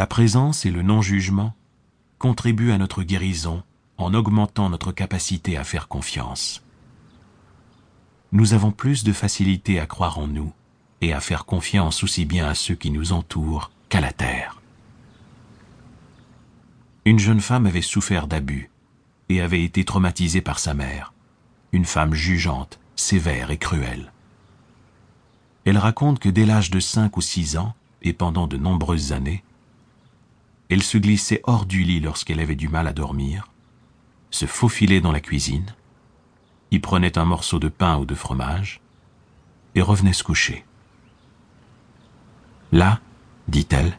La présence et le non-jugement contribuent à notre guérison en augmentant notre capacité à faire confiance. Nous avons plus de facilité à croire en nous et à faire confiance aussi bien à ceux qui nous entourent qu'à la terre. Une jeune femme avait souffert d'abus et avait été traumatisée par sa mère, une femme jugeante, sévère et cruelle. Elle raconte que dès l'âge de cinq ou six ans, et pendant de nombreuses années, elle se glissait hors du lit lorsqu'elle avait du mal à dormir, se faufilait dans la cuisine, y prenait un morceau de pain ou de fromage, et revenait se coucher. Là, dit-elle,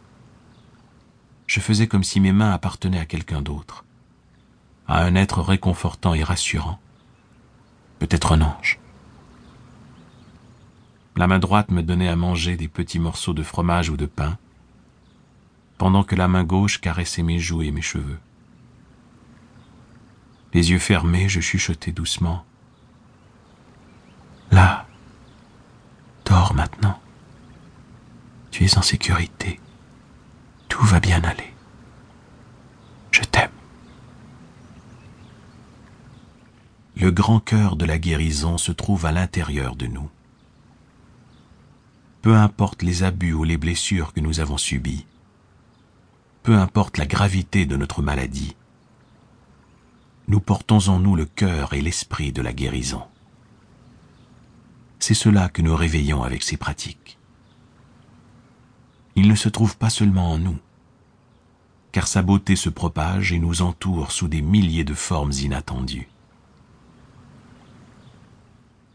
je faisais comme si mes mains appartenaient à quelqu'un d'autre, à un être réconfortant et rassurant, peut-être un ange. La main droite me donnait à manger des petits morceaux de fromage ou de pain, pendant que la main gauche caressait mes joues et mes cheveux. Les yeux fermés, je chuchotais doucement. Là, dors maintenant. Tu es en sécurité. Tout va bien aller. Je t'aime. Le grand cœur de la guérison se trouve à l'intérieur de nous. Peu importe les abus ou les blessures que nous avons subies, peu importe la gravité de notre maladie, nous portons en nous le cœur et l'esprit de la guérison. C'est cela que nous réveillons avec ces pratiques il ne se trouve pas seulement en nous, car sa beauté se propage et nous entoure sous des milliers de formes inattendues.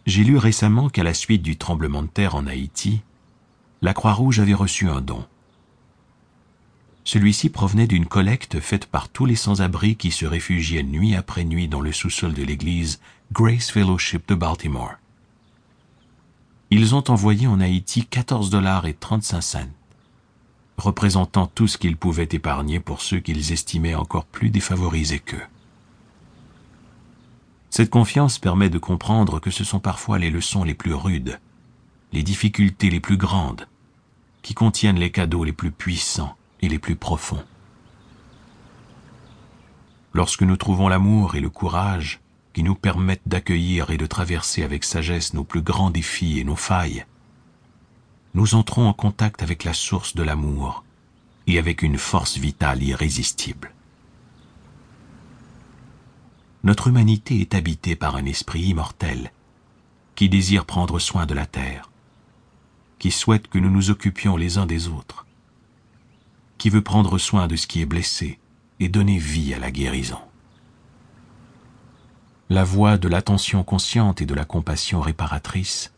J'ai lu récemment qu'à la suite du tremblement de terre en Haïti, la Croix-Rouge avait reçu un don. Celui-ci provenait d'une collecte faite par tous les sans-abri qui se réfugiaient nuit après nuit dans le sous-sol de l'église Grace Fellowship de Baltimore. Ils ont envoyé en Haïti 14 dollars et 35 cents représentant tout ce qu'ils pouvaient épargner pour ceux qu'ils estimaient encore plus défavorisés qu'eux. Cette confiance permet de comprendre que ce sont parfois les leçons les plus rudes, les difficultés les plus grandes, qui contiennent les cadeaux les plus puissants les plus profonds. Lorsque nous trouvons l'amour et le courage qui nous permettent d'accueillir et de traverser avec sagesse nos plus grands défis et nos failles, nous entrons en contact avec la source de l'amour et avec une force vitale irrésistible. Notre humanité est habitée par un esprit immortel qui désire prendre soin de la terre, qui souhaite que nous nous occupions les uns des autres, qui veut prendre soin de ce qui est blessé et donner vie à la guérison. La voix de l'attention consciente et de la compassion réparatrice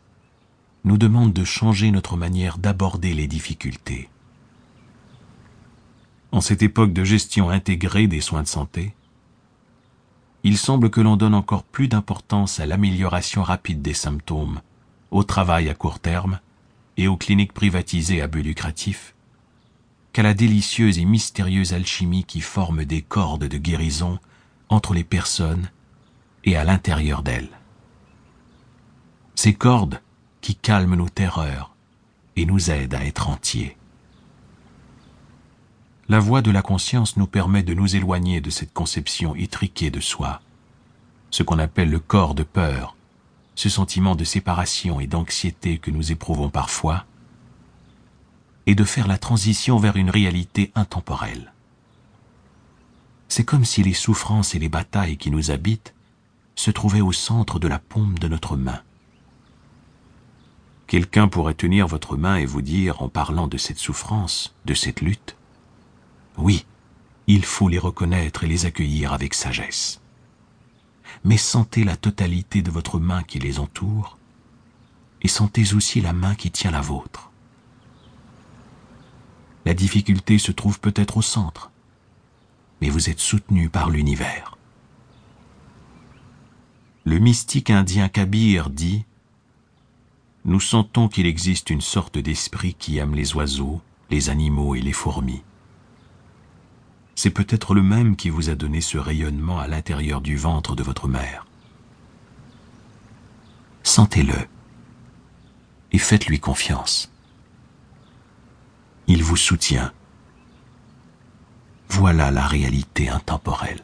nous demande de changer notre manière d'aborder les difficultés. En cette époque de gestion intégrée des soins de santé, il semble que l'on donne encore plus d'importance à l'amélioration rapide des symptômes, au travail à court terme et aux cliniques privatisées à but lucratif, qu'à la délicieuse et mystérieuse alchimie qui forme des cordes de guérison entre les personnes et à l'intérieur d'elles. Ces cordes qui calme nos terreurs et nous aide à être entiers. La voix de la conscience nous permet de nous éloigner de cette conception étriquée de soi, ce qu'on appelle le corps de peur, ce sentiment de séparation et d'anxiété que nous éprouvons parfois, et de faire la transition vers une réalité intemporelle. C'est comme si les souffrances et les batailles qui nous habitent se trouvaient au centre de la paume de notre main. Quelqu'un pourrait tenir votre main et vous dire, en parlant de cette souffrance, de cette lutte, oui, il faut les reconnaître et les accueillir avec sagesse. Mais sentez la totalité de votre main qui les entoure, et sentez aussi la main qui tient la vôtre. Difficulté se trouve peut-être au centre, mais vous êtes soutenu par l'univers. Le mystique indien Kabir dit nous sentons qu'il existe une sorte d'esprit qui aime les oiseaux, les animaux et les fourmis. C'est peut-être le même qui vous a donné ce rayonnement à l'intérieur du ventre de votre mère. Sentez-le et faites-lui confiance il vous soutient. Voilà la réalité intemporelle.